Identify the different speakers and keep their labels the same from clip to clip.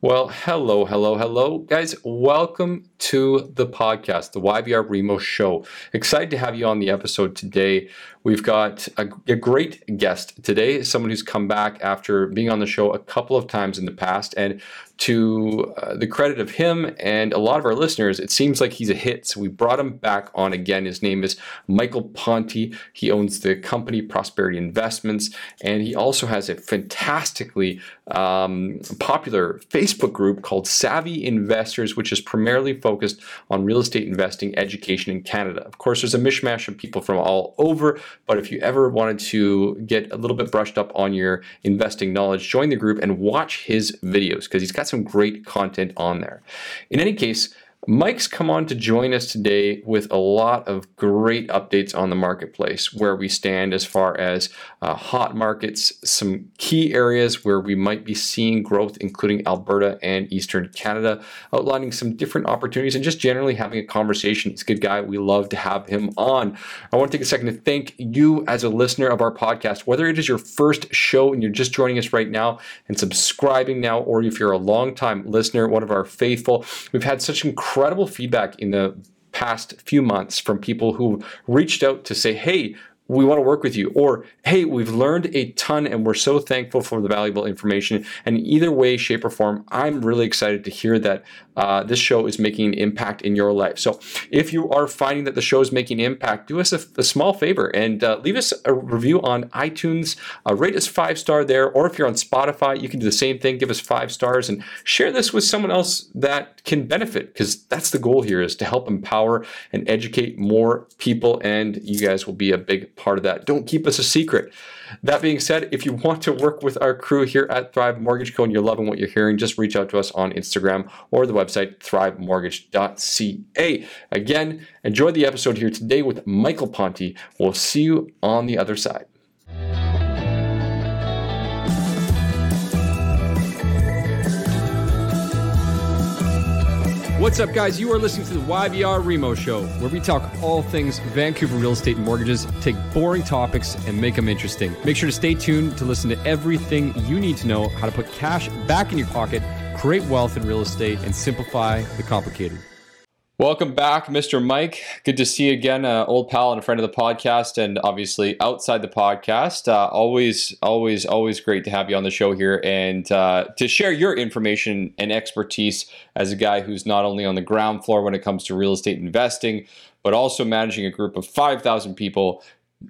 Speaker 1: Well, hello, hello, hello, guys. Welcome to the podcast, the YVR Remo Show. Excited to have you on the episode today. We've got a, a, great guest today, someone who's come back after being on the show a couple of times in the past. And to uh, the credit of him and a lot of our listeners, it seems like he's a hit. So we brought him back on again. His name is Michael Ponte. He owns the company Prosperity Investments, and he also has a fantastically um, popular Facebook group called Savvy Investors, which is primarily focused on real estate investing education in Canada. Of course, there's a mishmash of people from all over, but if you ever wanted to get a little bit brushed up on your investing knowledge, join the group and watch his videos because he's got some great content on there. In any case, Mike's come on to join us today with a lot of great updates on the marketplace, where we stand as far as uh, hot markets, some key areas where we might be seeing growth, including Alberta and Eastern Canada, outlining some different opportunities, and just generally having a conversation. He's a good guy. We love to have him on. I want to take a second to thank you as a listener of our podcast, whether it is your first show and you're just joining us right now and subscribing now, or if you're a long-time listener, one of our faithful. We've had such incredible incredible feedback in the past few months from people who reached out to say, hey, we want to work with you. Or, hey, we've learned a ton and we're so thankful for the valuable information. And either way, shape, or form, I'm really excited to hear that uh, this show is making an impact in your life. So if you are finding that the show is making impact, do us a, a small favor and uh, leave us a review on iTunes. Uh, rate us five star there. Or if you're on Spotify, you can do the same thing. Give us five stars and share this with someone else that can benefit because that's the goal here is to help empower and educate more people. And you guys will be a big part of that. Don't keep us a secret. That being said, if you want to work with our crew here at Thrive Mortgage Co. and you're loving what you're hearing, just reach out to us on Instagram or the website thrivemortgage.ca. Again, enjoy the episode here today with Michael Ponte. We'll see you on the other side. What's up, guys? You are listening to the YVR Remo Show, where we talk all things Vancouver real estate and mortgages, take boring topics and make them interesting. Make sure to stay tuned to listen to everything you need to know how to put cash back in your pocket, create wealth in real estate, and simplify the complicated. Welcome back, Mr. Mike. Good to see you again, uh, old pal and a friend of the podcast, and obviously outside the podcast. Uh, always, always, always great to have you on the show here and uh, to share your information and expertise as a guy who's not only on the ground floor when it comes to real estate investing, but also managing a group of 5,000 people,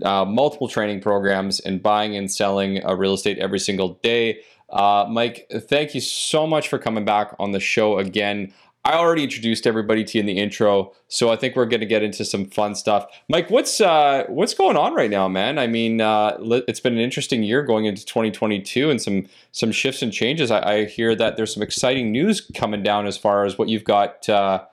Speaker 1: uh, multiple training programs, and buying and selling uh, real estate every single day. Uh, Mike, thank you so much for coming back on the show again. I already introduced everybody to you in the intro, so I think we're going to get into some fun stuff. Mike, what's uh, what's going on right now, man? I mean, uh, it's been an interesting year going into 2022, and some some shifts and changes. I, I hear that there's some exciting news coming down as far as what you've got uh,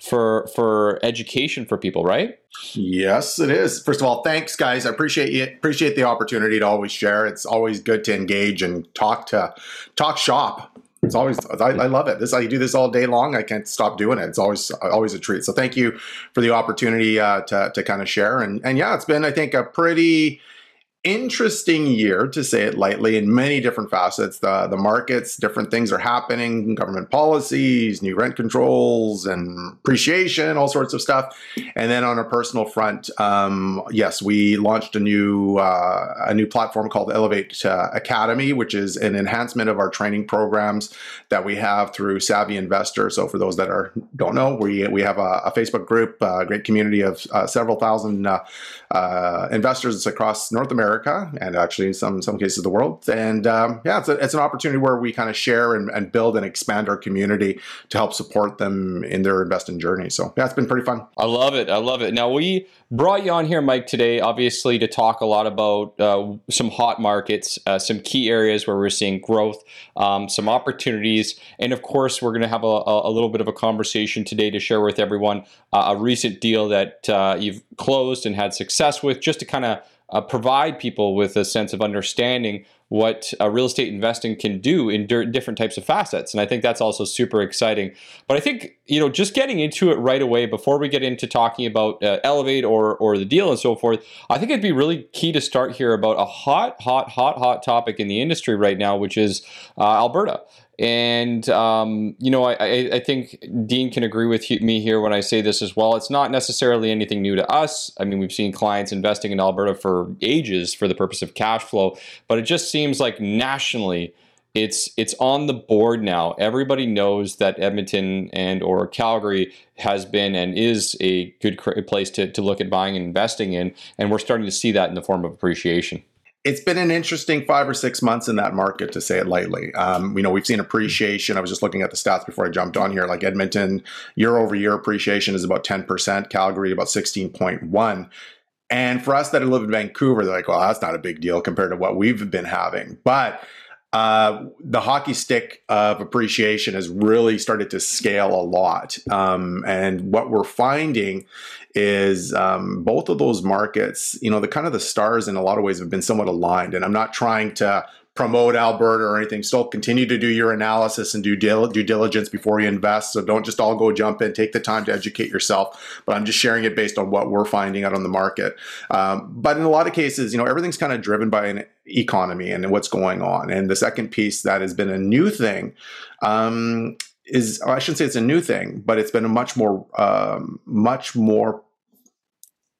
Speaker 1: for for education for people, right?
Speaker 2: Yes, it is. First of all, thanks, guys. I appreciate you. Appreciate the opportunity to always share. It's always good to engage and talk to talk shop it's always I, I, love it. This I do this all day long. I can't stop doing it. It's always always a treat. So thank you for the opportunity uh, to to kind of share. And and yeah, it's been I think a pretty interesting year to say it lightly in many different facets. The the markets different things are happening government policies new rent controls and appreciation all sorts of stuff. And then on a personal front um, yes we launched a new uh, a new platform called elevate uh, academy which is an enhancement of our training programs that we have through savvy investor so for those that are don't know we we have a, a facebook group a great community of uh, several thousand uh, uh, investors across north america America and actually in some some cases the world. And um, yeah, it's, a, it's an opportunity where we kind of share and, and, build and expand our community to help support them in their investing journey. So yeah, it's been pretty fun.
Speaker 1: I love it. I love it. Now we brought you on here, Mike, today, obviously to talk a lot about uh, some hot markets, uh, some key areas where we're seeing growth, um, some opportunities, and of course, we're going to have a, a, little bit of a conversation today to share with everyone uh, a recent deal that uh, you've closed and had success with, just to kind of uh, provide people with a sense of understanding what uh, real estate investing can do in di- different types of facets. And I think that's also super exciting. But I think, you know, just getting into it right away before we get into talking about uh, Elevate or, or the deal and so forth, I think it'd be really key to start here about a hot, hot, hot, hot topic in the industry right now, which is uh, Alberta. And um, you know, I, I, think Dean can agree with me here when I say this as well. It's not necessarily anything new to us. I mean, we've seen clients investing in Alberta for ages for the purpose of cash flow, but it just seems like nationally it's it's on the board now. Everybody knows that Edmonton and or Calgary has been and is a good place to, to look at buying and investing in, and we're starting to see that in the form of appreciation
Speaker 2: it's been an interesting five or six months in that market, to say it lightly. Um, you know, we've seen appreciation. I was just looking at the stats before I jumped on here. Like Edmonton, year over year appreciation is about 10%, Calgary about 16.1. And for us that live in Vancouver, they're like, well, that's not a big deal compared to what we've been having. But uh, the hockey stick of appreciation has really started to scale a lot. Um, and what we're finding is um, both of those markets, you know, the kind of the stars in a lot of ways have been somewhat aligned. And I'm not trying to promote Alberta or anything. Still continue to do your analysis and do due diligence before you invest. So don't just all go jump in. Take the time to educate yourself. But I'm just sharing it based on what we're finding out on the market. Um, but in a lot of cases, you know, everything's kind of driven by an economy and what's going on. And the second piece that has been a new thing um, is I shouldn't say it's a new thing, but it's been a much more um, much more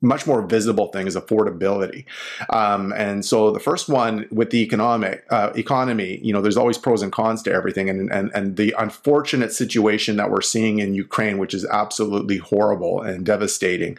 Speaker 2: much more visible thing is affordability. Um, and so the first one with the economic uh, economy, you know, there's always pros and cons to everything, and and and the unfortunate situation that we're seeing in Ukraine, which is absolutely horrible and devastating,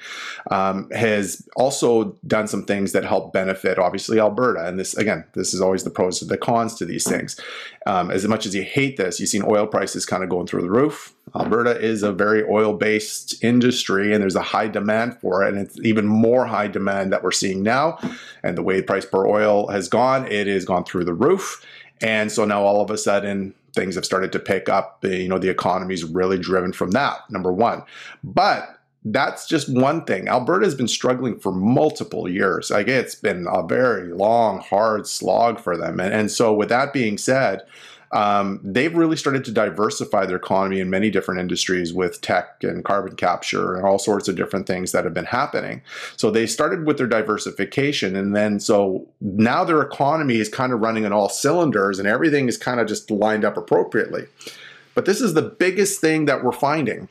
Speaker 2: um, has also done some things that help benefit obviously Alberta. And this again, this is always the pros and the cons to these things. Um, as much as you hate this, you've seen oil prices kind of going through the roof. Alberta is a very oil based industry and there's a high demand for it. And it's even more high demand that we're seeing now. And the way the price per oil has gone, it has gone through the roof. And so now all of a sudden, things have started to pick up. You know, the economy is really driven from that, number one. But that's just one thing. Alberta has been struggling for multiple years. Like it's been a very long, hard slog for them. And, and so, with that being said, um, they've really started to diversify their economy in many different industries with tech and carbon capture and all sorts of different things that have been happening. So they started with their diversification, and then so now their economy is kind of running on all cylinders, and everything is kind of just lined up appropriately. But this is the biggest thing that we're finding.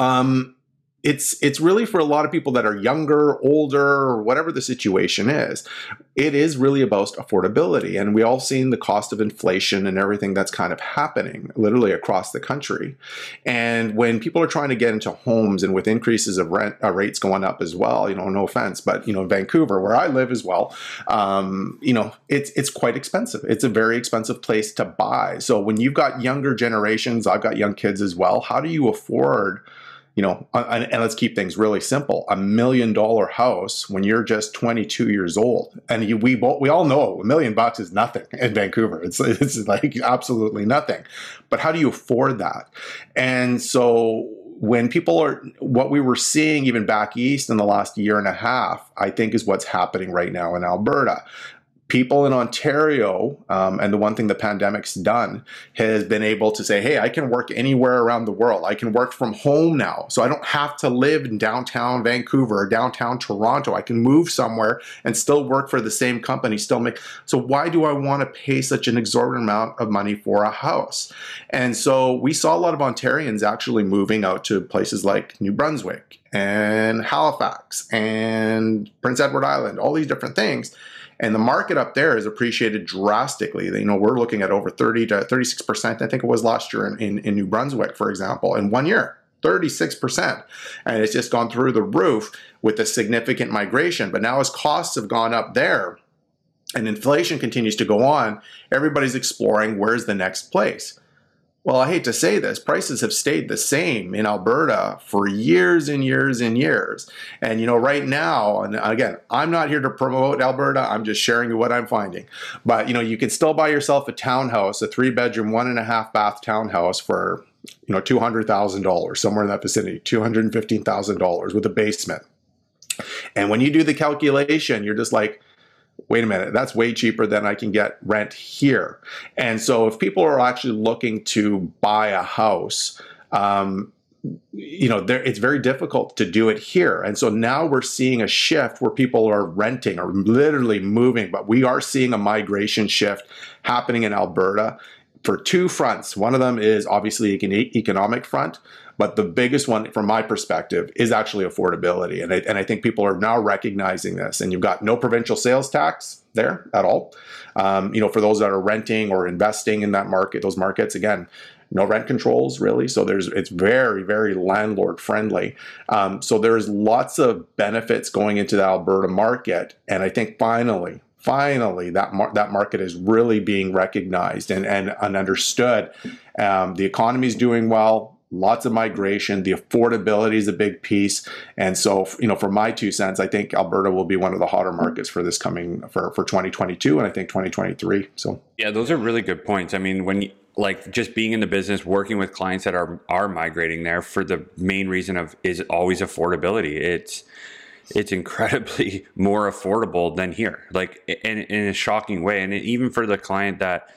Speaker 2: Um, it's it's really for a lot of people that are younger, older, or whatever the situation is. It is really about affordability, and we all seen the cost of inflation and everything that's kind of happening literally across the country. And when people are trying to get into homes, and with increases of rent uh, rates going up as well, you know, no offense, but you know, Vancouver, where I live as well, um, you know, it's it's quite expensive. It's a very expensive place to buy. So when you've got younger generations, I've got young kids as well. How do you afford? You know, and, and, let's keep things really simple. A million dollar house when you're just 22 years old, and you, we both, we all know a million bucks is nothing in Vancouver. It's it's like absolutely nothing. But how do you afford that? And so when people are what we were seeing even back east in the last year and a half, I think is what's happening right now in Alberta people in Ontario, um, and the one thing the pandemic's done has been able to say, hey, I can work anywhere around the world. I can work from home now. So I don't have to live in downtown Vancouver or downtown Toronto. I can move somewhere and still work for the same company, still make. So why do I want to pay such an exorbitant amount of money for a house? And so we saw a lot of Ontarians actually moving out to places like New Brunswick and Halifax and Prince Edward Island, all these different things and the market up there is appreciated drastically. You know, we're looking at over 30 to 36 percent. I think it was last year in, in, in New Brunswick, for example, in one year. 36%. And it's just gone through the roof with a significant migration. But now, as costs have gone up there and inflation continues to go on, everybody's exploring where's the next place. Well, I hate to say this, prices have stayed the same in Alberta for years and years and years. And, you know, right now, and again, I'm not here to promote Alberta, I'm just sharing what I'm finding. But, you know, you can still buy yourself a townhouse, a three bedroom, one and a half bath townhouse for, you know, $200,000, somewhere in that vicinity, $215,000 with a basement. And when you do the calculation, you're just like, wait a minute, that's way cheaper than I can get rent here. And so if people are actually looking to buy a house, um, you know, it's very difficult to do it here. And so now we're seeing a shift where people are renting or literally moving, but we are seeing a migration shift happening in Alberta for two fronts. One of them is obviously an economic front, but the biggest one, from my perspective, is actually affordability. And I, and I think people are now recognizing this. And you've got no provincial sales tax there at all. Um, you know, for those that are renting or investing in that market, those markets, again, no rent controls really. So there's it's very very landlord friendly. Um, so there's lots of benefits going into the Alberta market, and I think finally finally that mar- that market is really being recognized and and, and understood. Um, the economy is doing well. Lots of migration. The affordability is a big piece, and so you know, for my two cents, I think Alberta will be one of the hotter markets for this coming for for 2022, and I think 2023. So
Speaker 3: yeah, those are really good points. I mean, when you, like just being in the business, working with clients that are are migrating there for the main reason of is always affordability. It's it's incredibly more affordable than here, like in, in a shocking way. And even for the client that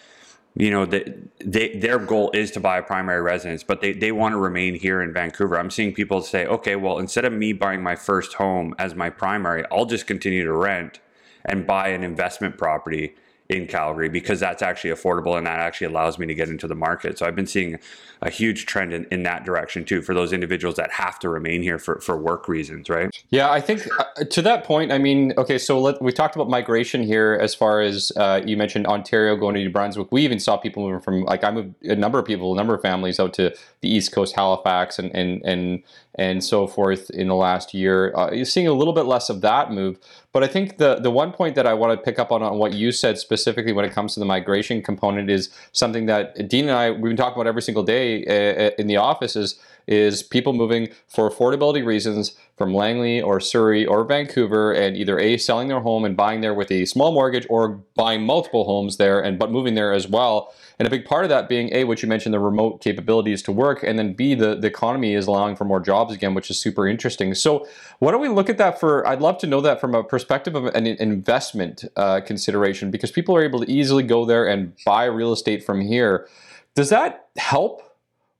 Speaker 3: you know that they, their goal is to buy a primary residence but they, they want to remain here in vancouver. I'm seeing people say okay well instead of me buying my first home as my primary i'll just continue to rent and buy an investment property in Calgary because that's actually affordable and that actually allows me to get into the market. So I've been seeing a huge trend in, in that direction too for those individuals that have to remain here for, for work reasons, right?
Speaker 1: Yeah, I think uh, to that point, I mean, okay, so let, we talked about migration here as far as uh, you mentioned Ontario going to New Brunswick. We even saw people moving from, like, I moved a number of people, a number of families out to the East Coast, Halifax, and, and, and and so forth in the last year. Uh, you're seeing a little bit less of that move. But I think the, the one point that I want to pick up on, on what you said specifically when it comes to the migration component is something that Dean and I, we've been talking about every single day uh, uh, in the office is, is people moving for affordability reasons from Langley or Surrey or Vancouver and either A, selling their home and buying there with a small mortgage or buying multiple homes there and but moving there as well and a big part of that being A, what you mentioned, the remote capabilities to work, and then B, the, the economy is allowing for more jobs again, which is super interesting. So, why don't we look at that for? I'd love to know that from a perspective of an investment uh, consideration, because people are able to easily go there and buy real estate from here. Does that help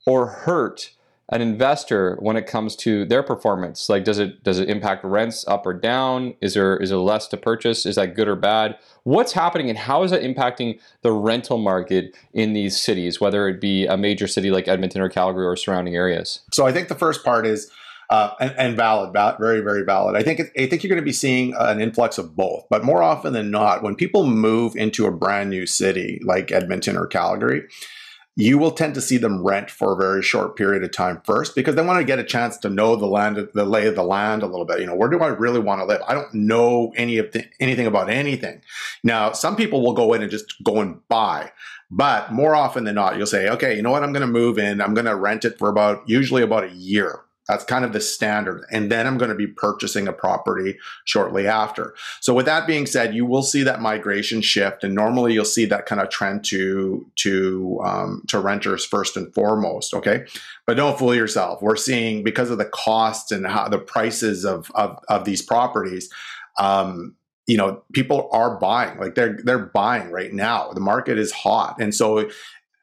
Speaker 1: or hurt? An investor when it comes to their performance? Like does it does it impact rents up or down? Is there is there less to purchase? Is that good or bad? What's happening and how is that impacting the rental market in these cities whether it be a major city like edmonton or calgary or surrounding areas?
Speaker 2: So i think the first part is uh, and, and, valid, very, very valid. I think I think you're going to be seeing an influx of both, but more often than not, when people move into a brand new city like Edmonton or Calgary, you will tend to see them rent for a very short period of time first because they want to get a chance to know the land, the lay of the land a little bit. You know, where do I really want to live? I don't know any of the, anything about anything. Now, some people will go in and just go and buy, but more often than not, you'll say, okay, you know what? I'm going to move in. I'm going to rent it for about usually about a year. That's kind of the standard. And then I'm going to be purchasing a property shortly after. So with that being said, you will see that migration shift. And normally you'll see that kind of trend to, to, um, to renters first and foremost. Okay. But don't fool yourself. We're seeing because of the costs and how the prices of, of, of these properties, um, you know, people are buying like they're, they're buying right now. The market is hot. And so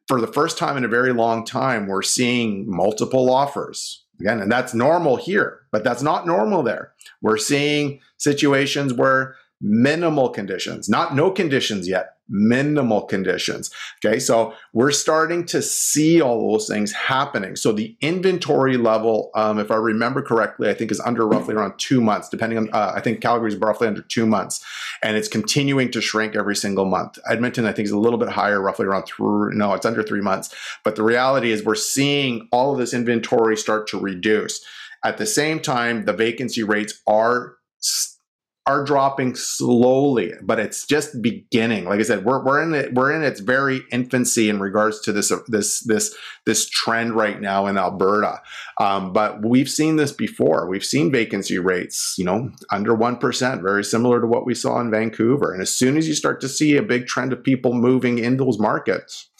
Speaker 2: for the first time in a very long time, we're seeing multiple offers Again, and that's normal here, but that's not normal there. We're seeing situations where minimal conditions, not no conditions yet, minimal conditions. Okay, so we're starting to see all those things happening. So the inventory level, um, if I remember correctly, I think is under roughly around two months, depending on, uh, I think Calgary is roughly under two months, and it's continuing to shrink every single month. Edmonton, I think, is a little bit higher, roughly around three, no, it's under three months. But the reality is we're seeing all of this inventory start to reduce. At the same time, the vacancy rates are are dropping slowly, but it's just beginning. Like I said, we're, we're in it, we're in its very infancy in regards to this this this this trend right now in Alberta. Um, but we've seen this before. We've seen vacancy rates, you know, under one percent, very similar to what we saw in Vancouver. And as soon as you start to see a big trend of people moving in those markets,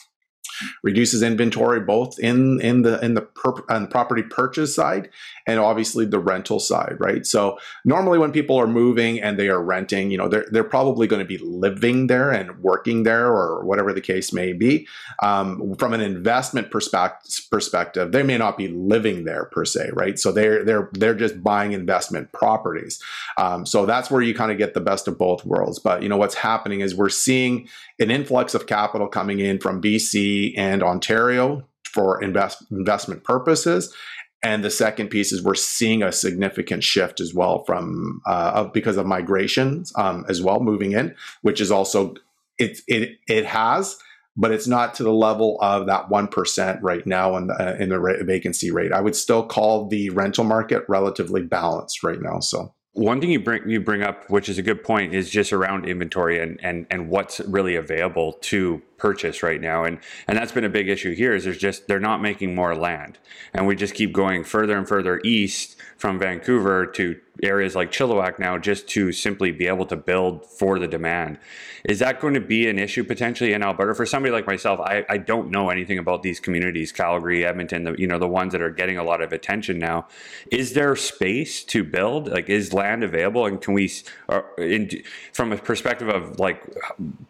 Speaker 2: reduces inventory both in in the in the, per, on the property purchase side and obviously the rental side, right? So normally when people are moving and they are renting, you know, they're they're probably going to be living there and working there or whatever the case may be. Um, from an investment perspective, they may not be living there per se, right? So they're they're they're just buying investment properties. Um, so that's where you kind of get the best of both worlds. But you know what's happening is we're seeing an influx of capital coming in from BC and Ontario for invest, investment purposes. And the second piece is we're seeing a significant shift as well from uh, because of migrations um, as well moving in, which is also it it it has, but it's not to the level of that one percent right now in the uh, in the vacancy rate. I would still call the rental market relatively balanced right now. So
Speaker 3: one thing you bring you bring up, which is a good point, is just around inventory and and and what's really available to purchase right now. And and that's been a big issue here is there's just they're not making more land. And we just keep going further and further east from Vancouver to areas like Chilliwack now just to simply be able to build for the demand. Is that going to be an issue potentially in Alberta for somebody like myself? I, I don't know anything about these communities, Calgary, Edmonton, the, you know, the ones that are getting a lot of attention now. Is there space to build? Like, is land available? And can we, uh, in, from a perspective of like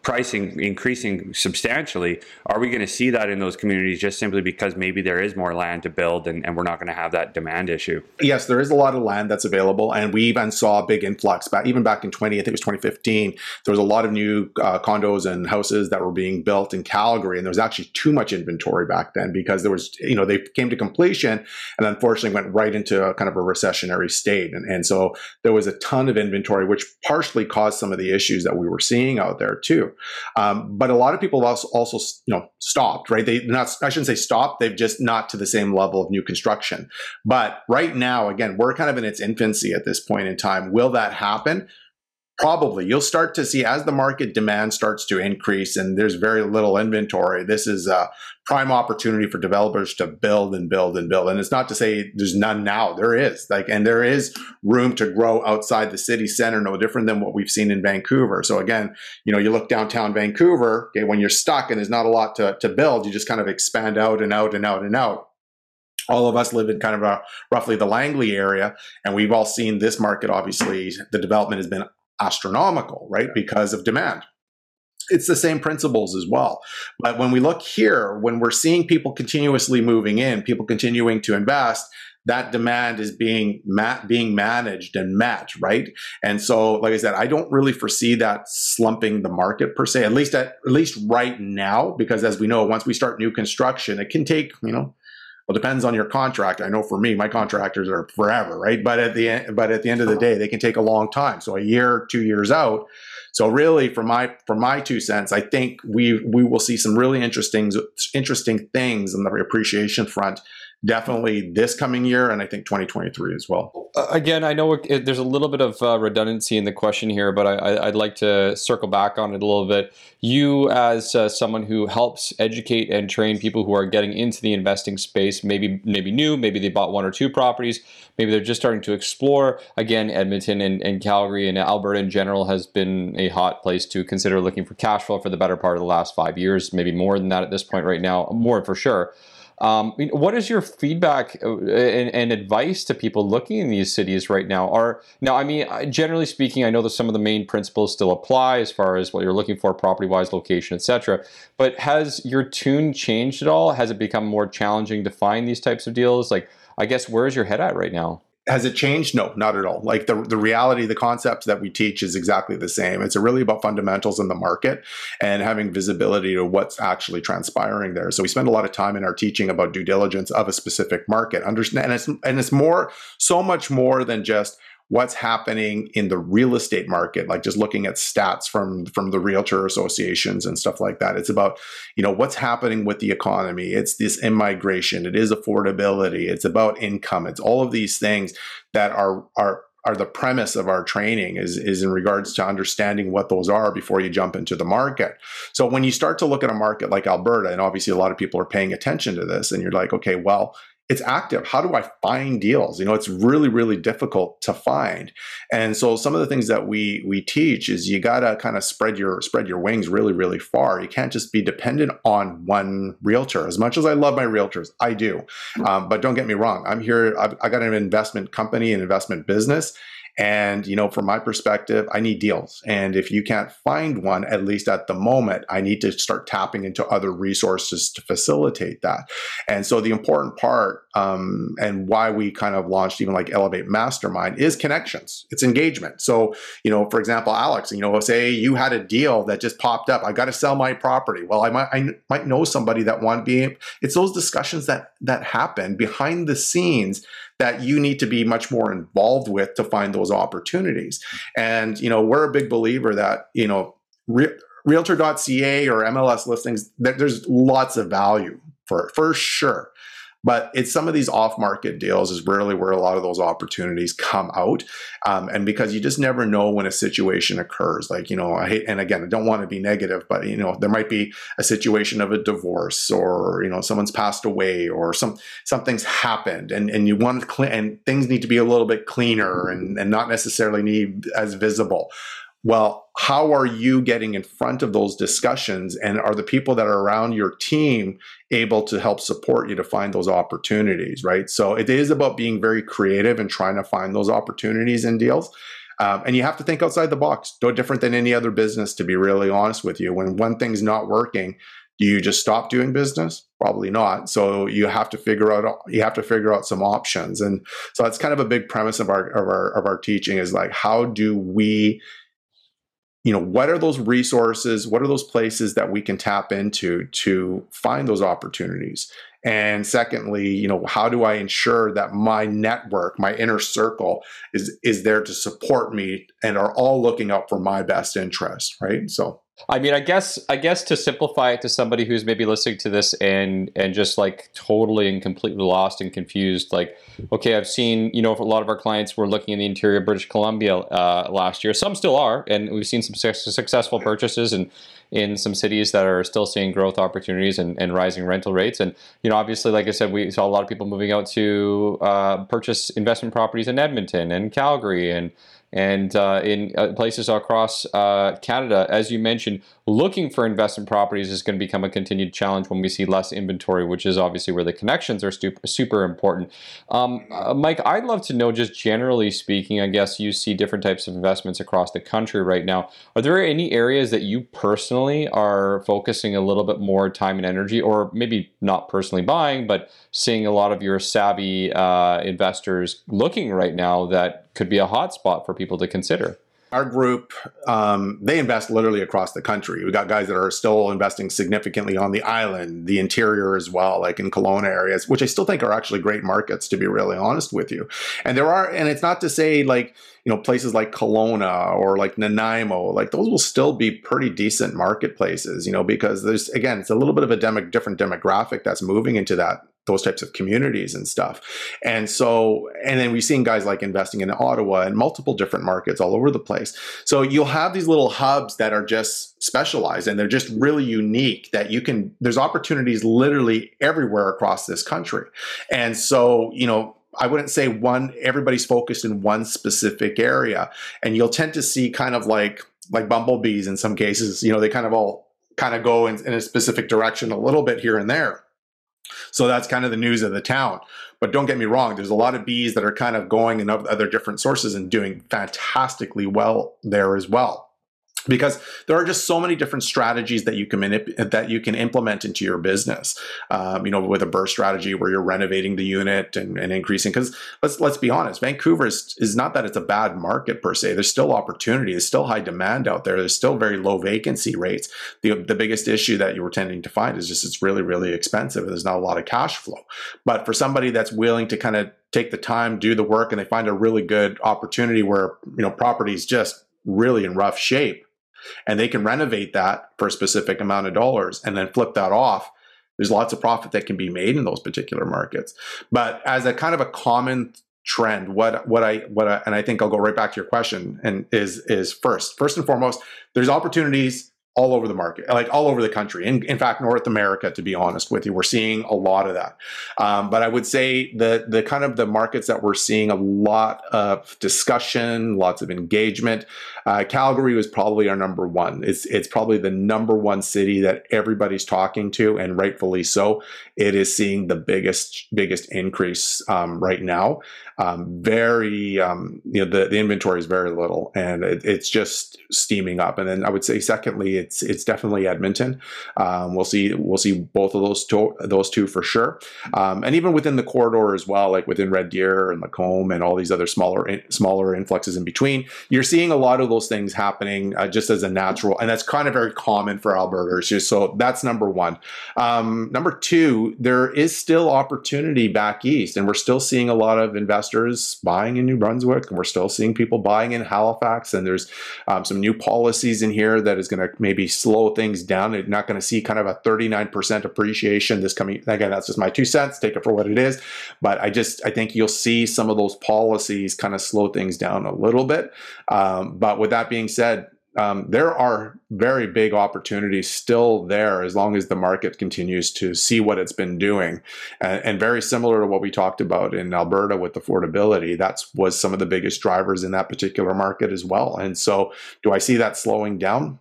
Speaker 3: pricing increasing substantially, are we going to see that in those communities just simply because maybe there is more land to build and, and we're not going to have that demand issue?
Speaker 2: Yes, there is a lot of land that's available and we even saw a big influx back even back in 20 i think it was 2015 there was a lot of new uh, condos and houses that were being built in calgary and there was actually too much inventory back then because there was you know they came to completion and unfortunately went right into a kind of a recessionary state. And, and so there was a ton of inventory which partially caused some of the issues that we were seeing out there too. Um, but a lot of people also, also you know stopped right? They not i shouldn't say stopped they've just not to the same level of new construction. But right now again we're kind of in its infancy at this point in time. Will that happen? Probably. You'll start to see as the market demand starts to increase and there's very little inventory. This is a prime opportunity for developers to build and build and build. And it's not to say there's none now. There is. Like, and there is room to grow outside the city center, no different than what we've seen in Vancouver. So again, you know, you look downtown Vancouver, okay, when you're stuck and there's not a lot to, to build, you just kind of expand out and out and out and out all of us live in kind of a roughly the Langley area, and we've all seen this market. Obviously, the development has been astronomical, right, because of demand. It's the same principles as well. But when we look here, when we're seeing people continuously moving in, people continuing to invest, that demand is being ma- being managed and met, right? And so, like I said, I don't really foresee that slumping the market per se, at least at, at least right now, because as we know, once we start new construction, it can take you know well, depends on your contract. I know for me, my contractors are forever, right? But at the end, but at the end of the day, they can take a long time. So a year, two years out. So really, for my for my two cents, I think we we will see some really interesting interesting things on the appreciation front definitely this coming year and I think 2023 as well.
Speaker 1: Uh, again, I know it, there's a little bit of uh, redundancy in the question here, but I, would like to circle back on it a little bit. You, as uh, someone who helps educate and train people who are getting into the investing space, maybe maybe new, maybe they bought one or two properties, maybe they're just starting to explore. Again, Edmonton and, and Calgary and Alberta in general has been a hot place to consider looking for cash flow for the better part of the last five years, maybe more than that at this point right now, more for sure. Um, what is your feedback uh, and, and, advice to people looking in these cities right now? Are now, I mean, generally speaking, I know that some of the main principles still apply as far as what you're looking for, property-wise, location, etc. But has your tune changed at all? Has it become more challenging to find these types of deals? Like, I guess, where is your head at right now?
Speaker 2: Has it changed? No, not at all. Like the, the reality, the concept that we teach is exactly the same. It's really about fundamentals in the market and having visibility to what's actually transpiring there. So we spend a lot of time in our teaching about due diligence of a specific market. Understand, and it's and it's more so much more than just what's happening in the real estate market like just looking at stats from from the realtor associations and stuff like that. It's about you know what's happening with the economy. It's this immigration. It is affordability. It's about income. It's all of these things that are are are the premise of our training is, is in regards to understanding what those are before you jump into the market. So when you start to look at a market like Alberta, and obviously a lot of people are paying attention to this, and you're like, okay, well, it's active. How do I find deals? You know, it's really, really difficult to find. And so some of the things that we we teach is you gotta kind of spread your spread your wings really, really far. You can't just be dependent on one realtor. As much as I love my realtors, I do. Um, but don't get me wrong, I'm here. I've, I got an investment company, an investment business, And, you know, from my perspective, I need deals. And if you can't find one, at least at the moment, I need to start tapping into other resources to facilitate that. And so the important part um, and why we kind of launched even like Elevate Mastermind is connections, it's engagement. So, you know, for example, Alex, you know, say you had a deal that just popped up, I got to sell my property. Well, I might, I might know somebody that want to be, it's those discussions that, that happen behind the scenes that you need to be much more involved with to find those opportunities. And, you know, we're a big believer that, you know, re- realtor.ca or MLS listings, there's lots of value for for sure. But it's some of these off market deals is really where a lot of those opportunities come out. Um, and because you just never know when a situation occurs. Like, you know, I hate, and again, I don't want to be negative, but, you know, there might be a situation of a divorce or, you know, someone's passed away or some something's happened and, and you want to clean, and things need to be a little bit cleaner and, and not necessarily need as visible. Well, how are you getting in front of those discussions? And are the people that are around your team able to help support you to find those opportunities, right? So it is about being very creative and trying to find those opportunities and deals. Um, and you have to think outside the box, no different than any other business, to be really honest with you. When one thing's not working, do you just stop doing business? Probably not. So you have to figure out you have to figure out some options. And so that's kind of a big premise of our of our of our teaching is like how do we you know what are those resources what are those places that we can tap into to find those opportunities? And secondly you know how do i ensure that my network my inner circle is is there to support me and are all looking out for my best interest right? So
Speaker 1: I mean, I guess I guess to simplify it to somebody who's maybe listening to this and and just like totally and completely lost and confused, like, okay, I've seen you know a lot of our clients were looking in the interior of British Columbia uh, last year. Some still are, and we've seen some su- successful purchases and in some cities that are still seeing growth opportunities and, and rising rental rates. And you know, obviously, like I said, we saw a lot of people moving out to uh, purchase investment properties in Edmonton and Calgary and and uh, in uh, places across uh, Canada. As you mentioned, looking for investment properties is going to become a continued challenge when we see less inventory, which is obviously where the connections are super, super important. Um, uh, Mike, I'd love to know, just generally speaking, I guess you see different types of investments across the country right now. Are there any areas that you personally are focusing a little bit more time and energy, or maybe not personally buying, but seeing a lot of your savvy uh, investors looking right now that could be a hot spot for people to consider?
Speaker 2: Our group um, they invest literally across the country. We got guys that are still investing significantly on the island the interior as well like in Kelowna areas which i still think are actually great markets to be really honest with you. And there are and it's not to say like you know places like Kelowna or like Nanaimo like those will still be pretty decent marketplaces you know because there's again it's a little bit of a different demographic that's moving into that those types of communities and stuff. And so, and then we've seen guys like investing in Ottawa and multiple different markets all over the place. So you'll have these little hubs that are just specialized and they're just really unique that you can, there's opportunities literally everywhere across this country. And so, you know, I wouldn't say one, everybody's focused in one specific area. And you'll tend to see kind of like, like bumblebees in some cases, you know, they kind of all kind of go in, in a specific direction a little bit here and there. So that's kind of the news of the town. But don't get me wrong, there's a lot of bees that are kind of going in other different sources and doing fantastically well there as well because there are just so many different strategies that you can manip- that you can implement into your business. Um, you know, with a BRRRR strategy where you're renovating the unit and, and increasing. Because let's let's be honest, Vancouver is, is not that it's a bad market per se. There's still opportunity. There's still high demand out there. There's still very low vacancy rates. The the biggest issue that you were tending to find is just it's really really expensive. There's not a lot of cash flow. But for somebody that's willing to kind of take the time, do the work, and they find a really good opportunity where you know property is just really in rough shape and they can renovate that for a specific amount of dollars and then flip that off there's lots of profit that can be made in those particular markets but as a kind of a common trend what what i what I, and i think i'll go right back to your question and is is first first and foremost there's opportunities all over the market, like all over the country. In, in fact, North America, to be honest with you, we're seeing a lot of that. Um, but I would say the the kind of the markets that we're seeing a lot of discussion, lots of engagement. Uh, Calgary was probably our number one. It's it's probably the number one city that everybody's talking to, and rightfully so. It is seeing the biggest biggest increase um, right now. Um, very um, you know the, the inventory is very little, and it, it's just steaming up. And then I would say secondly it's it's definitely Edmonton. Um, we'll see we'll see both of those two those two for sure, um, and even within the corridor as well, like within Red Deer and Lacombe and all these other smaller smaller influxes in between. You're seeing a lot of those things happening uh, just as a natural, and that's kind of very common for Alberters. So that's number one. Um, number two, there is still opportunity back east, and we're still seeing a lot of investors buying in New Brunswick, and we're still seeing people buying in Halifax, and there's um, some new policies in here that is going to maybe slow things down. You're not going to see kind of a 39% appreciation this coming. Again, that's just my two cents. Take it for what it is. But I just, I think you'll see some of those policies kind of slow things down a little bit. Um, but with that being said, um, there are very big opportunities still there as long as the market continues to see what it's been doing. And, and, very similar to what we talked about in Alberta with affordability, that was some of the biggest drivers in that particular market as well. And so, do I see that slowing down?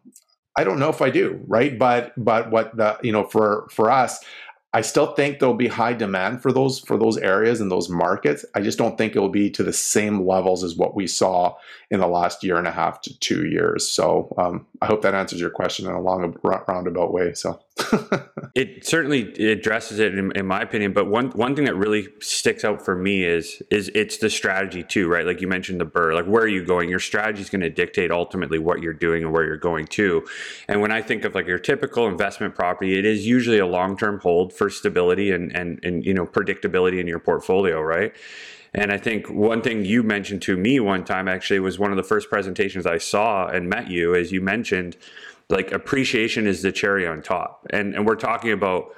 Speaker 2: I don't know if I do, right? But but what the you know for for us, I still think there'll be high demand for those for those areas and those markets. I just don't think it will be to the same levels as what we saw in the last year and a half to two years. So um, I hope that answers your question in a long roundabout way. So
Speaker 3: it certainly addresses it in, in, my opinion. But one one thing that really sticks out for me is is it's the strategy too, right? Like you mentioned the BRRRR. Like where are you going? Your strategy is going to dictate ultimately what you're doing and where you're going to. And when I think of like your typical investment property, it is usually a long term hold for stability and and and you know predictability in your portfolio, right? And I think one thing you mentioned to me one time actually was one of the first presentations I saw and met you, as you mentioned, like appreciation is the cherry on top. And and we're talking about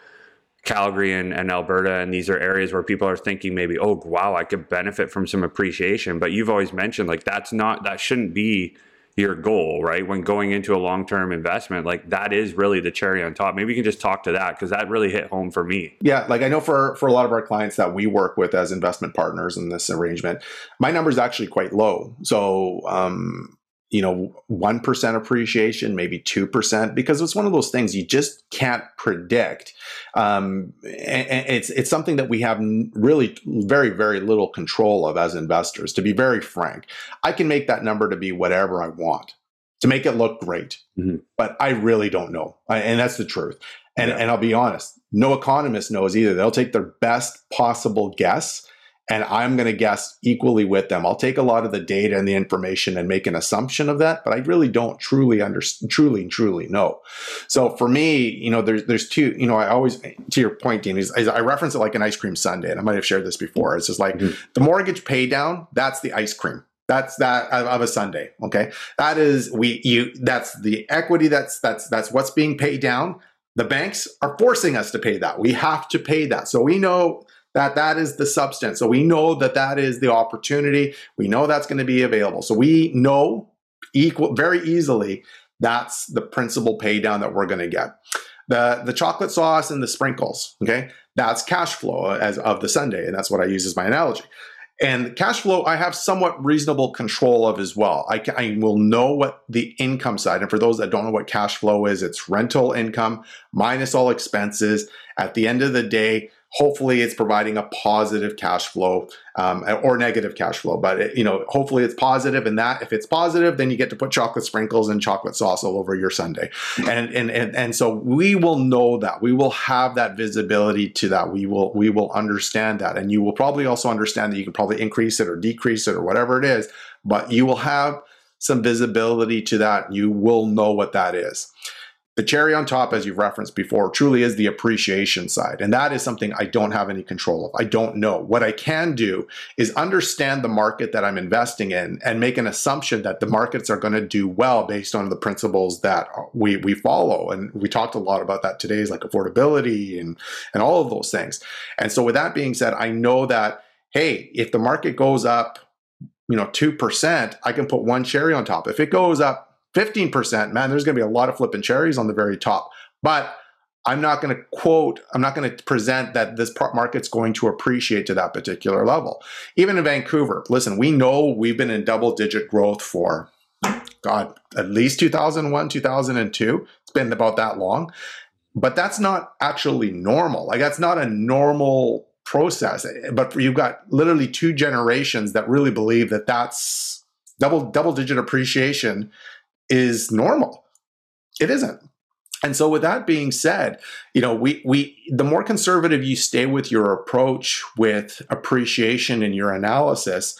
Speaker 3: Calgary and, and Alberta, and these are areas where people are thinking maybe, oh wow, I could benefit from some appreciation. But you've always mentioned like that's not that shouldn't be your goal, right? When going into a long term investment, like that is really the cherry on top. Maybe you can just talk to that because that really hit home for me.
Speaker 2: Yeah, like I know for for a lot of our clients that we work with as investment partners in this arrangement, my number is actually quite low. So um, you know, 1% appreciation, maybe 2%, because it's one of those things you just can't predict. Um, it's, it's something that we have really very, very little control of as investors, to be very frank. I can make that number to be whatever I want to make it look great, mm-hmm. but I really don't know. And that's the truth. And, yeah. and I'll be honest, no economist knows either. They'll take their best possible guess and I'm going to guess equally with them. I'll take a lot of the data and the information and make an assumption of that, but I really don't truly understand, truly, truly know. So for me, you know, there's there's two. You know, I always to your point, Dean, is, is I reference it like an ice cream sundae, and I might have shared this before. It's just like mm-hmm. the mortgage pay down. That's the ice cream. That's that of a sundae. Okay, that is we you. That's the equity. That's that's that's what's being paid down. The banks are forcing us to pay that. We have to pay that. So we know that that is the substance. So we know that that is the opportunity. We know that's going to be available. So we know equal very easily that's the principal pay down that we're going to get. The the chocolate sauce and the sprinkles, okay? That's cash flow as of the sundae and that's what I use as my analogy. And cash flow, I have somewhat reasonable control of as well. I, can, I, will know what the income side, and for those that don't know what cash flow is, it's rental income minus all expenses. At the end of the day, hopefully it's providing a positive cash flow um, or negative cash flow but it, you know hopefully it's positive and that if it's positive then you get to put chocolate sprinkles and chocolate sauce all over your sundae and and and, and so we will know that. We will have that visibility to that. We will we will understand that. And you will probably also understand that you can probably increase it or decrease it or whatever it is but you will have some visibility to that. You will know what that is the cherry on top, as you've referenced before, truly is the appreciation side. And that is something I don't have any control of. I don't know. What I can do is understand the market that I'm investing in and make an assumption that the markets are going to do well based on the principles that we, we follow. And we talked a lot about that today, is like affordability and, and all of those things. And so, with that being said, I know that, hey, if the market goes up, you know, 2%, I can put one cherry on top. If it goes up 15%, man, there's going to be a lot of flipping cherries on the very top. But I'm not going to quote, I'm not going to present that this market's going to appreciate to that particular level. Even in Vancouver, listen, we know we've been in double digit growth for, God, at least 2001, 2002. It's been about that long. But that's not actually normal. Like, that's not a normal process. But you've got literally two generations that really believe that that's double double digit appreciation is normal. It isn't. And so with that being said, you know, we we the more conservative you stay with your approach with appreciation in your analysis,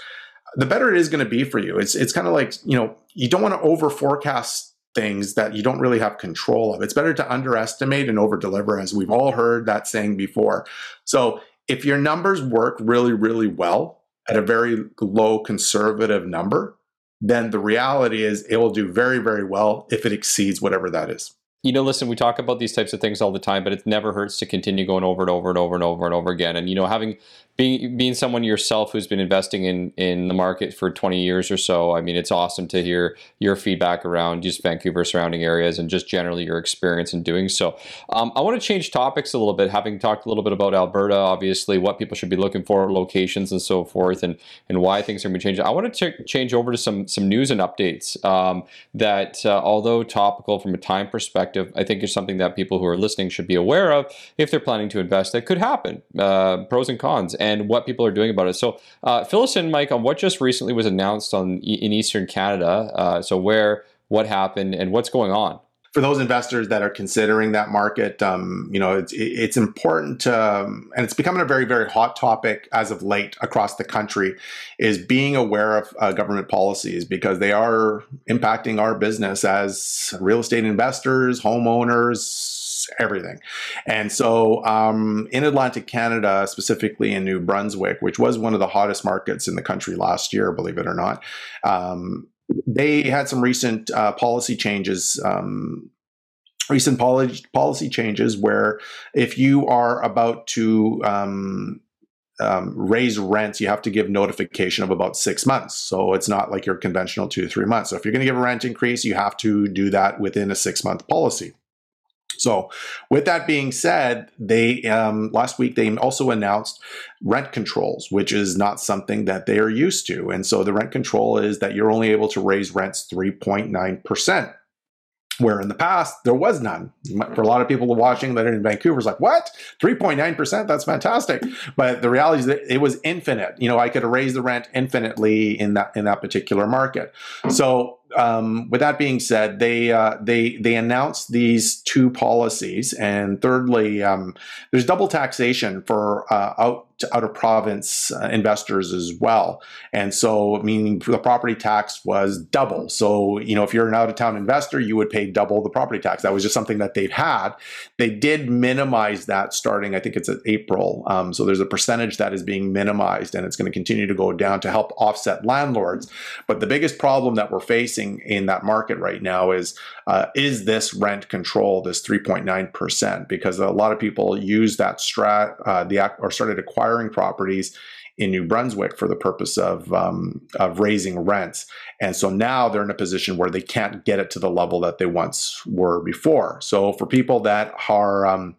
Speaker 2: the better it is going to be for you. It's it's kind of like, you know, you don't want to over forecast things that you don't really have control of. It's better to underestimate and over deliver as we've all heard that saying before. So, if your numbers work really really well at a very low conservative number, then the reality is it will do very very well if it exceeds whatever that is
Speaker 1: you know, listen, we talk about these types of things all the time, but it never hurts to continue going over and over and over and over and over again. And you know, having being being someone yourself who's been investing in in the market for 20 years or so, I mean, it's awesome to hear your feedback around just Vancouver surrounding areas and just generally your experience in doing so. Um, I want to change topics a little bit, having talked a little bit about Alberta, obviously, what people should be looking for, locations and so forth, and and why things are going to be changing. I want to ch- change over to some some news and updates um, that, uh, although topical from a time perspective, I think is something that people who are listening should be aware of if they're planning to invest. That could happen, uh, pros and cons and what people are doing about it. So, uh, fill us in, Mike, on what just recently was announced on in Eastern Canada. Uh, so, where, what happened, and what's going on
Speaker 2: for those investors that are considering that market, um, you know, it's, it's important to, um, and it's becoming a very, very hot topic as of late across the country, is being aware of uh, government policies because they are impacting our business as real estate investors, homeowners, everything. And so um, in Atlantic Canada, specifically in New Brunswick, which was one of the hottest markets in the country last year, believe it or not, um, they had some recent uh, policy changes. Um, recent policy policy changes where if you are about to um, um, raise rents, you have to give notification of about six months. So it's not like your conventional two to three months. So if you're going to give a rent increase, you have to do that within a six month policy. So, with that being said, they um, last week they also announced rent controls, which is not something that they are used to. And so, the rent control is that you're only able to raise rents 3.9 percent where in the past there was none. For a lot of people watching that are in Vancouver, is like, what? 3.9%? That's fantastic. But the reality is that it was infinite. You know, I could raise the rent infinitely in that in that particular market. So um, with that being said, they uh, they they announced these two policies, and thirdly, um, there's double taxation for uh, out out of province uh, investors as well. And so, meaning the property tax was double. So, you know, if you're an out of town investor, you would pay double the property tax. That was just something that they've had. They did minimize that starting, I think it's April. Um, so there's a percentage that is being minimized and it's going to continue to go down to help offset landlords. But the biggest problem that we're facing in that market right now is uh, is this rent control, this 3.9%? Because a lot of people use that strat, uh, the or started acquiring acquiring properties in New Brunswick for the purpose of um, of raising rents, and so now they're in a position where they can't get it to the level that they once were before. So for people that are um,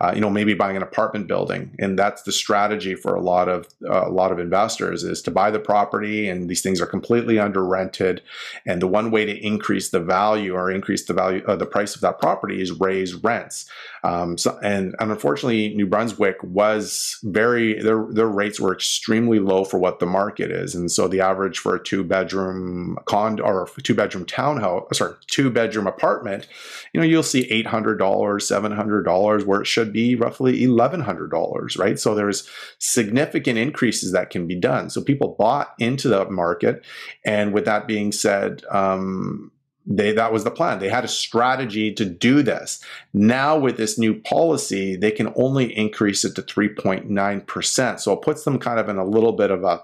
Speaker 2: uh, you know, maybe buying an apartment building, and that's the strategy for a lot of uh, a lot of investors is to buy the property, and these things are completely under rented, and the one way to increase the value or increase the value, uh, the price of that property is raise rents. Um, so, and, and unfortunately, New Brunswick was very their their rates were extremely low for what the market is, and so the average for a two bedroom condo or two bedroom townhouse, sorry, two bedroom apartment, you know, you'll see eight hundred dollars, seven hundred dollars, where it should be roughly $1,100, right? So there's significant increases that can be done. So people bought into the market. And with that being said, um, they that was the plan. They had a strategy to do this. Now with this new policy, they can only increase it to 3.9%. So it puts them kind of in a little bit of a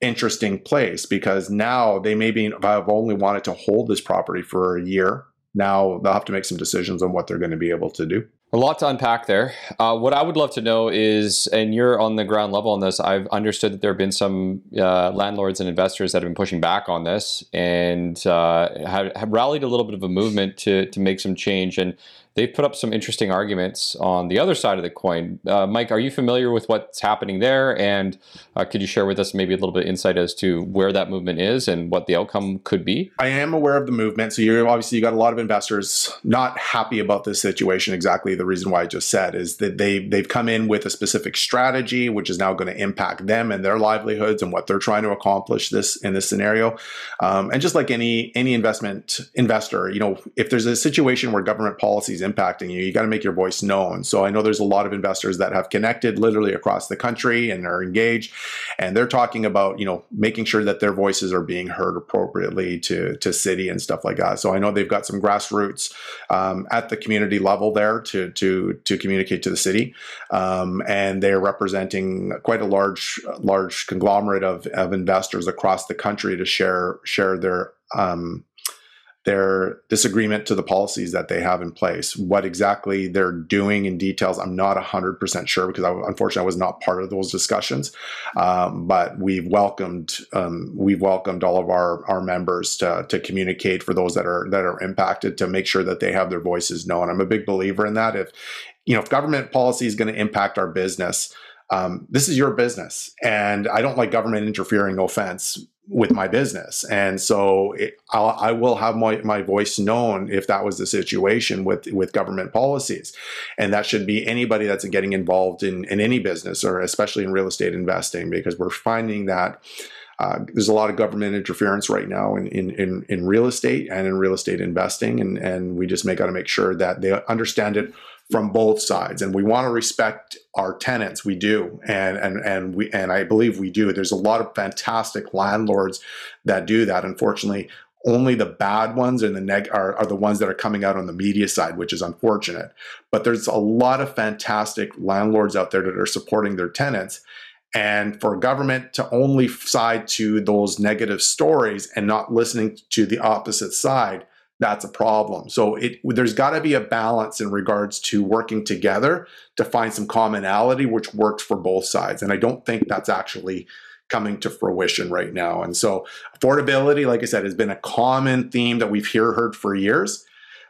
Speaker 2: interesting place because now they maybe have only wanted to hold this property for a year. Now they'll have to make some decisions on what they're going to be able to do.
Speaker 1: A lot to unpack there. Uh, what I would love to know is, and you're on the ground level on this, I've understood that there have been some uh, landlords and investors that have been pushing back on this and uh, have, have, rallied a little bit of a movement to, to make some change. And they've put up some interesting arguments on the other side of the coin. Uh, Mike, are you familiar with what's happening there? And uh, could you share with us maybe a little bit of insight as to where that movement is and what the outcome could be?
Speaker 2: I am aware of the movement. So you're obviously you got a lot of investors not happy about this situation. Exactly the reason why I just said is that they they've come in with a specific strategy, which is now going to impact them and their livelihoods and what they're trying to accomplish this in this scenario. Um, and just like any any investment investor, you know, if there's a situation where government policies impacting you, you got to make your voice known. So I know there's a lot of investors that have connected literally across the country and are engaged, and they're talking about you know making sure that their voices are being heard appropriately to to city and stuff like that. So I know they've got some grassroots um, at the community level there to to to communicate to the city, um, and they're representing quite a large large conglomerate of of investors across the country to share share their um, their disagreement to the policies that they have in place. What exactly they're doing in details, I'm not 100% sure because I, unfortunately I was not part of those discussions. Um, but we've welcomed um, we've welcomed all of our our members to, to communicate for those that are that are impacted to make sure that they have their voices known. I'm a big believer in that. If you know if government policy is going to impact our business. Um, this is your business, and I don't like government interfering. No offense, with my business. And so it, I will have my, my voice known if that was the situation with, with government policies. And that should be anybody that's getting involved in, in any business or especially in real estate investing, because we're finding that uh, there's a lot of government interference right now in, in, in, in real estate and in real estate investing. And, and we just may got to make sure that they understand it from both sides and we want to respect our tenants we do and and and we and I believe we do. There's a lot of fantastic landlords that do that. Unfortunately only the bad ones and the neg are, are the ones that are coming out on the media side which is unfortunate. But there's a lot of fantastic landlords out there that are supporting their tenants and for government to only side to those negative stories and not listening to the opposite side that's a problem. So it there's got to be a balance in regards to working together to find some commonality which works for both sides. And I don't think that's actually coming to fruition right now. And so affordability, like I said, has been a common theme that we've here heard for years.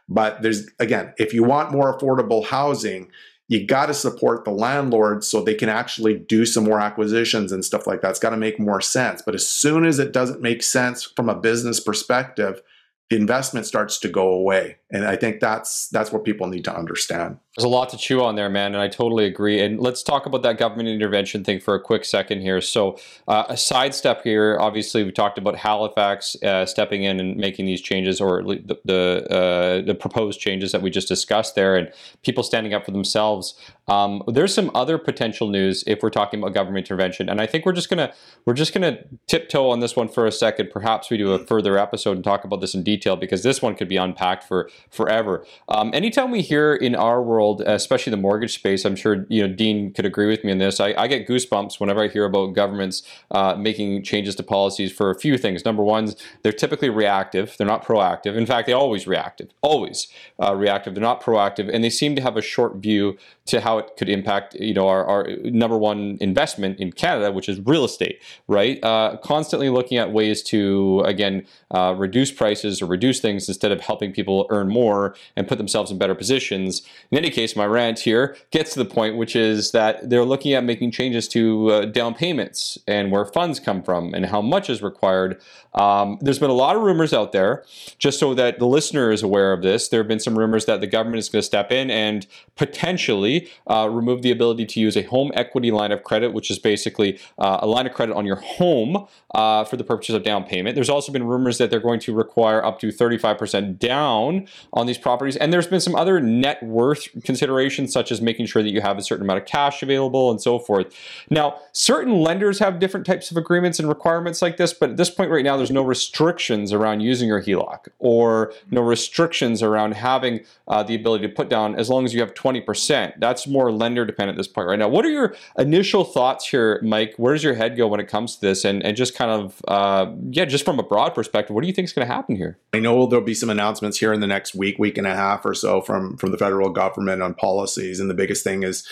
Speaker 2: But there's again, if you want more affordable housing, you got to support the landlords so they can actually do some more acquisitions and stuff like that. It's got to make more sense. But as soon as it doesn't make sense from a business perspective, the investment starts to go away and i think that's that's what people need to understand
Speaker 1: there's a lot to chew on there, man, and I totally agree. And let's talk about that government intervention thing for a quick second here. So, uh, a sidestep here. Obviously, we talked about Halifax uh, stepping in and making these changes, or the the, uh, the, proposed changes that we just discussed there, and people standing up for themselves. Um, there's some other potential news if we're talking about government intervention, and I think we're just gonna we're just gonna tiptoe on this one for a second. Perhaps we do a further episode and talk about this in detail because this one could be unpacked for forever. Um, anytime we hear in our world especially the mortgage space, I'm sure you know Dean could agree with me on this. I, I get goosebumps whenever I hear about governments uh, making changes to policies for a few things. Number one, they're typically reactive; they're not proactive. In fact, they always reactive, always uh, reactive. They're not proactive, and they seem to have a short view to how it could impact you know our, our number one investment in Canada, which is real estate. Right, uh, constantly looking at ways to again uh, reduce prices or reduce things instead of helping people earn more and put themselves in better positions. In any case, my rant here gets to the point, which is that they're looking at making changes to uh, down payments and where funds come from and how much is required. Um, there's been a lot of rumors out there, just so that the listener is aware of this. There have been some rumors that the government is going to step in and potentially uh, remove the ability to use a home equity line of credit, which is basically uh, a line of credit on your home uh, for the purposes of down payment. There's also been rumors that they're going to require up to 35% down on these properties. And there's been some other net worth considerations, such as making sure that you have a certain amount of cash available and so forth. Now, certain lenders have different types of agreements and requirements like this, but at this point right now, there's no restrictions around using your HELOC or no restrictions around having uh, the ability to put down as long as you have 20%. That's more lender dependent at this point right now. What are your initial thoughts here, Mike? Where does your head go when it comes to this? And, and just kind of, uh, yeah, just from a broad perspective, what do you think is going to happen here?
Speaker 2: I know there'll be some announcements here in the next next week, week and a half or so from from the federal government on policies. And the biggest thing is,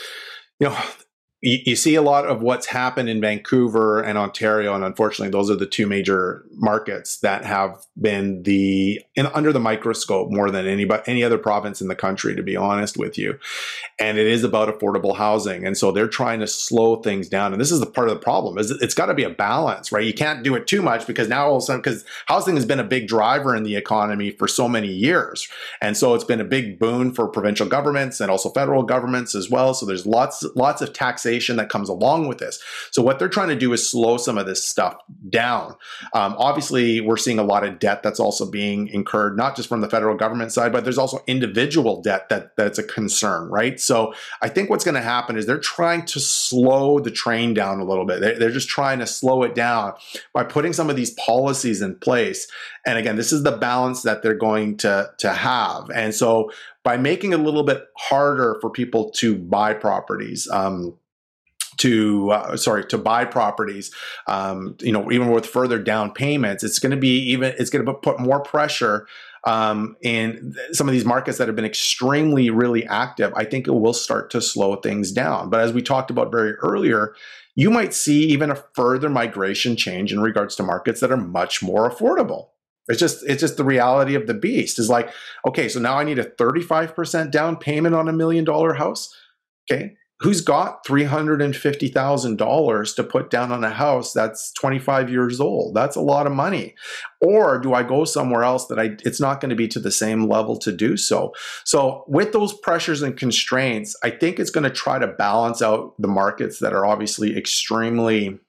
Speaker 2: you know, you, see a lot of what's happened in Vancouver and Ontario, and unfortunately, those are the two major markets that have been the in, under the microscope more than any but any other province in the country. To be honest with you, and it is about affordable housing, and so they're trying to slow things down. And this is the part of the problem: is it's got to be a balance, right? You can't do it too much because now all of a sudden, because housing has been a big driver in the economy for so many years, and so it's been a big boon for provincial governments and also federal governments as well. So there's lots lots of taxation that comes along with this. So what they're trying to do is slow some of this stuff down. Um, obviously, we're seeing a lot of debt that's also being incurred, not just from the federal government side, but there's also individual debt that that's a concern, right? So I think what's going to happen is they're trying to slow the train down a little bit. They're, they're just trying to slow it down by putting some of these policies in place. And again, this is the balance that they're going to to have. And so by making it a little bit harder for people to buy properties. Um, to uh, sorry to buy properties um, you know even with further down payments it's going to be even it's going to put more pressure um, in some of these markets that have been extremely really active i think it will start to slow things down. But as we talked about very earlier you might see even a further migration change in regards to markets that are much more affordable. It's just it's just the reality of the beast. Is like okay so now i need a 35% down payment on a million dollar house? Okay who's got $350,000 to put down on a house that's 25 years old? That's a lot of money. Or do I go somewhere else that I it's not going to be to the same level to do so? So with those pressures and constraints, I think it's going to try to balance out the markets that are obviously extremely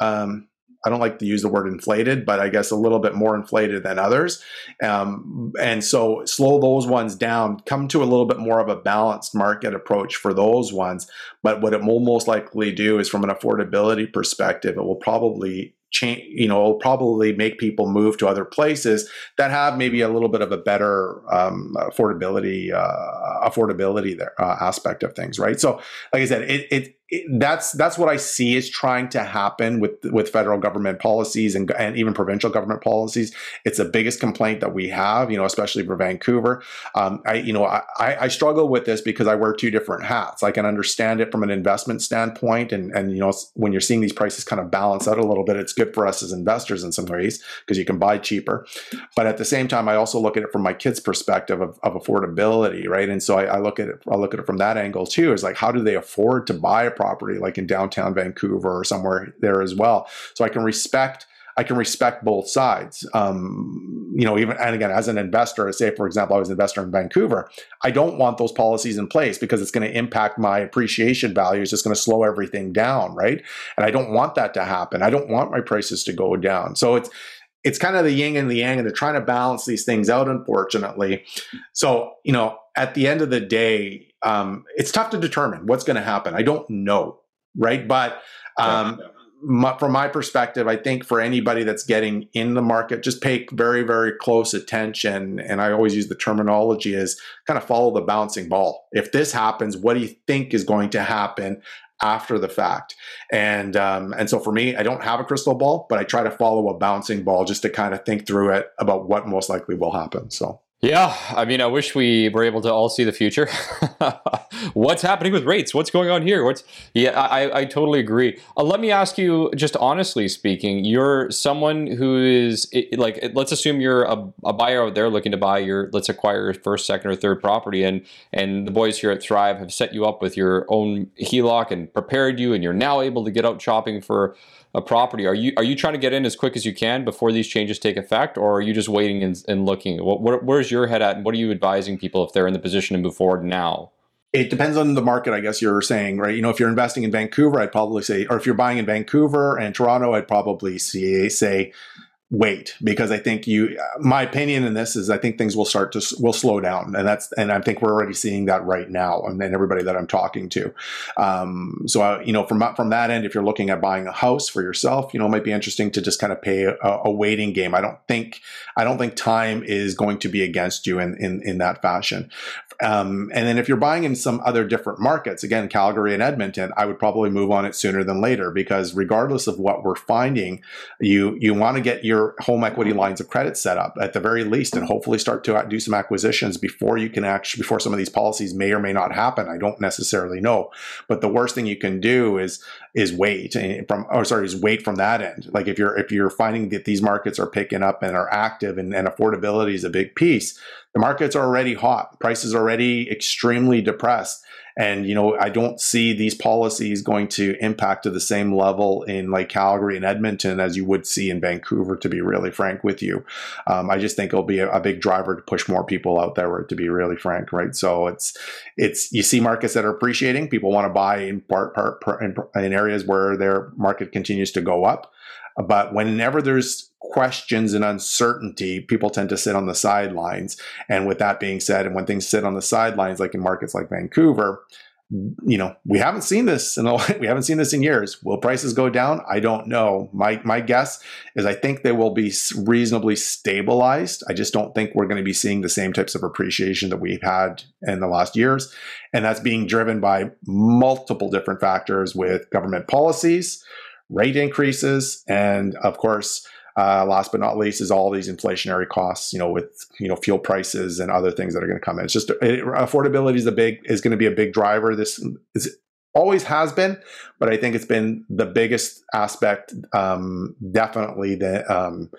Speaker 2: um, I don't like to use the word inflated, but I guess a little bit more inflated than others. Um, and so slow those ones down, come to a little bit more of a balanced market approach for those ones. But what it will most likely do is from an affordability perspective, it will probably change, you know, it'll probably make people move to other places that have maybe a little bit of a better um, affordability, uh, affordability there, uh, aspect of things, right? So, like I said, it, it that's that's what I see is trying to happen with with federal government policies and, and even provincial government policies. It's the biggest complaint that we have, you know, especially for Vancouver. Um, I you know I, I struggle with this because I wear two different hats. I can understand it from an investment standpoint, and and you know when you're seeing these prices kind of balance out a little bit, it's good for us as investors in some ways because you can buy cheaper. But at the same time, I also look at it from my kids' perspective of, of affordability, right? And so I, I look at it I look at it from that angle too. Is like how do they afford to buy a property like in downtown Vancouver or somewhere there as well. So I can respect I can respect both sides. Um, you know, even and again, as an investor, say for example, I was an investor in Vancouver. I don't want those policies in place because it's going to impact my appreciation value. It's just going to slow everything down, right? And I don't want that to happen. I don't want my prices to go down. So it's it's kind of the yin and the yang, and they're trying to balance these things out, unfortunately. So, you know, at the end of the day, um, it's tough to determine what's going to happen. I don't know, right? But um, my, from my perspective, I think for anybody that's getting in the market, just pay very, very close attention. And I always use the terminology as kind of follow the bouncing ball. If this happens, what do you think is going to happen? after the fact. And um, and so for me, I don't have a crystal ball, but I try to follow a bouncing ball just to kind of think through it about what most likely will happen. So
Speaker 1: yeah, I mean, I wish we were able to all see the future. What's happening with rates? What's going on here? What's yeah, I, I totally agree. Uh, let me ask you, just honestly speaking, you're someone who is like, let's assume you're a, a buyer out there looking to buy your, let's acquire your first, second, or third property, and and the boys here at Thrive have set you up with your own HELOC and prepared you, and you're now able to get out shopping for a property, are you are you trying to get in as quick as you can before these changes take effect, or are you just waiting and, and looking? What, what, where's your head at, and what are you advising people if they're in the position to move forward now?
Speaker 2: It depends on the market, I guess you're saying, right? You know, if you're investing in Vancouver, I'd probably say, or if you're buying in Vancouver and Toronto, I'd probably see, say wait because I think you my opinion in this is I think things will start to will slow down and that's and I think we're already seeing that right now and everybody that I'm talking to. Um, so I, you know from from that end if you're looking at buying a house for yourself you know it might be interesting to just kind of pay a, a waiting game. I don't think I don't think time is going to be against you in in, in that fashion. Um, and then if you're buying in some other different markets, again, Calgary and Edmonton, I would probably move on it sooner than later because regardless of what we're finding, you you want to get your your home equity lines of credit set up at the very least, and hopefully start to do some acquisitions before you can actually before some of these policies may or may not happen. I don't necessarily know, but the worst thing you can do is is wait eh, from or sorry is wait from that end. Like if you're if you're finding that these markets are picking up and are active and, and affordability is a big piece, the markets are already hot, prices are already extremely depressed and, you know, I don't see these policies going to impact to the same level in like Calgary and Edmonton as you would see in Vancouver, to be really frank with you. Um, I just think it'll be a, a, big driver to push more people out there, to be really frank, right? So it's, it's, you see markets that are appreciating. People want to buy in part, part, part in, in areas where their market continues to go up. But whenever there's questions and uncertainty, people tend to sit on the sidelines. And with that being said, and when things sit on the sidelines, like in markets like Vancouver, you know, we haven't seen this and we haven't seen this in years. Will prices go down? I don't know. My my guess is I think they will be reasonably stabilized. I just don't think we're going to be seeing the same types of appreciation that we've had in the last years, and that's being driven by multiple different factors with government policies, rate increases, and of course uh, last but not least is all these inflationary costs, you know, with you know fuel prices and other things that are going to come in. It's just it, affordability is the big is going to be a big driver. This is always has been, but I think it's been the biggest aspect, um, definitely the um,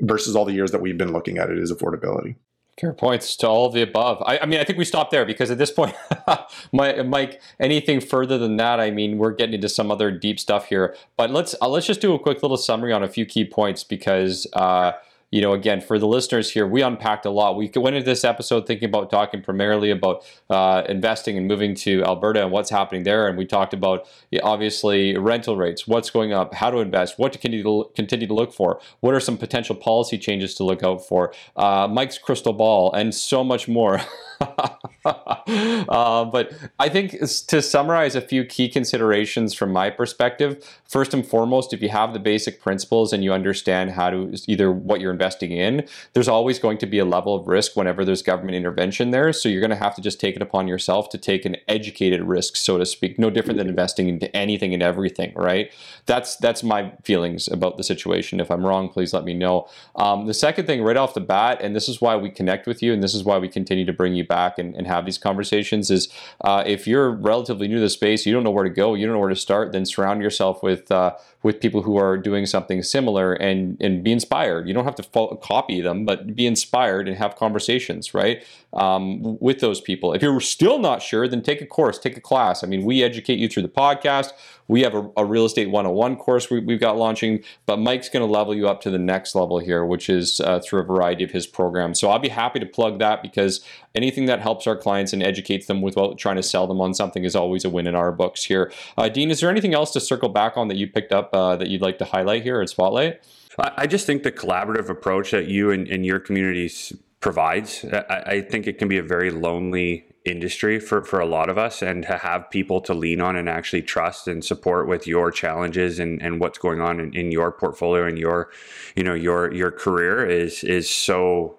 Speaker 2: versus all the years that we've been looking at it is affordability.
Speaker 1: Fair points to all of the above. I, I mean, I think we stop there because at this point, my, Mike, anything further than that, I mean, we're getting into some other deep stuff here. But let's uh, let's just do a quick little summary on a few key points because. Uh, you know, again, for the listeners here, we unpacked a lot. We went into this episode thinking about talking primarily about uh, investing and moving to Alberta and what's happening there. And we talked about obviously rental rates, what's going up, how to invest, what to continue to, look for, what are some potential policy changes to look out for, uh, Mike's crystal ball, and so much more. uh, but I think to summarize a few key considerations from my perspective, first and foremost, if you have the basic principles and you understand how to either what you're investing in, there's always going to be a level of risk whenever there's government intervention there. So you're going to have to just take it upon yourself to take an educated risk, so to speak. No different than investing into anything and everything, right? That's that's my feelings about the situation. If I'm wrong, please let me know. Um, the second thing, right off the bat, and this is why we connect with you, and this is why we continue to bring you back and, and have these conversations is uh, if you're relatively new to the space, you don't know where to go, you don't know where to start, then surround yourself with uh, with people who are doing something similar and and be inspired. You don't have to copy them, but be inspired and have conversations, right, um, with those people. If you're still not sure, then take a course, take a class. I mean, we educate you through the podcast. We have a, a real estate 101 course we, have got launching, but Mike's going to level you up to the next level here, which is uh, through a variety of his programs. So I'll be happy to plug that because anything that helps our clients and educates them without trying to sell them on something is always a win in our books here. Uh, Dean, is there anything else to circle back on that you picked up uh, that you'd like to highlight here at Spotlight?
Speaker 3: I just think the collaborative approach that you and, and your communities provides, I, I, think it can be a very lonely industry for, for a lot of us and to have people to lean on and actually trust and support with your challenges and, and what's going on in, in your portfolio and your you know your your career is is so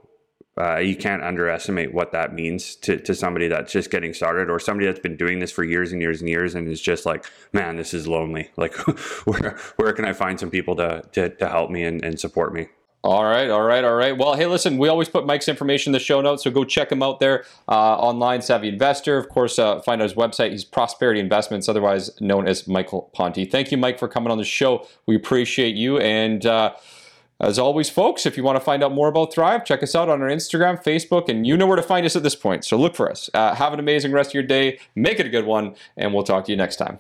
Speaker 3: uh, you can't underestimate what that means to, to somebody that's just getting started or somebody that's been doing this for years and years and years and is just like man this is lonely. Like where where can i find some people to to, to help me and, and support me
Speaker 1: all right, all right, all right. Well, hey, listen, we always put Mike's information in the show notes, so go check him out there uh, online, Savvy Investor. Of course, uh, find out his website. He's Prosperity Investments, otherwise known as Michael Ponte. Thank you, Mike, for coming on the show. We appreciate you. And uh, as always, folks, if you want to find out more about Thrive, check us out on our Instagram, Facebook, and you know where to find us at this point. So look for us. Uh, have an amazing rest of your day. Make it a good one, and we'll talk to you next time.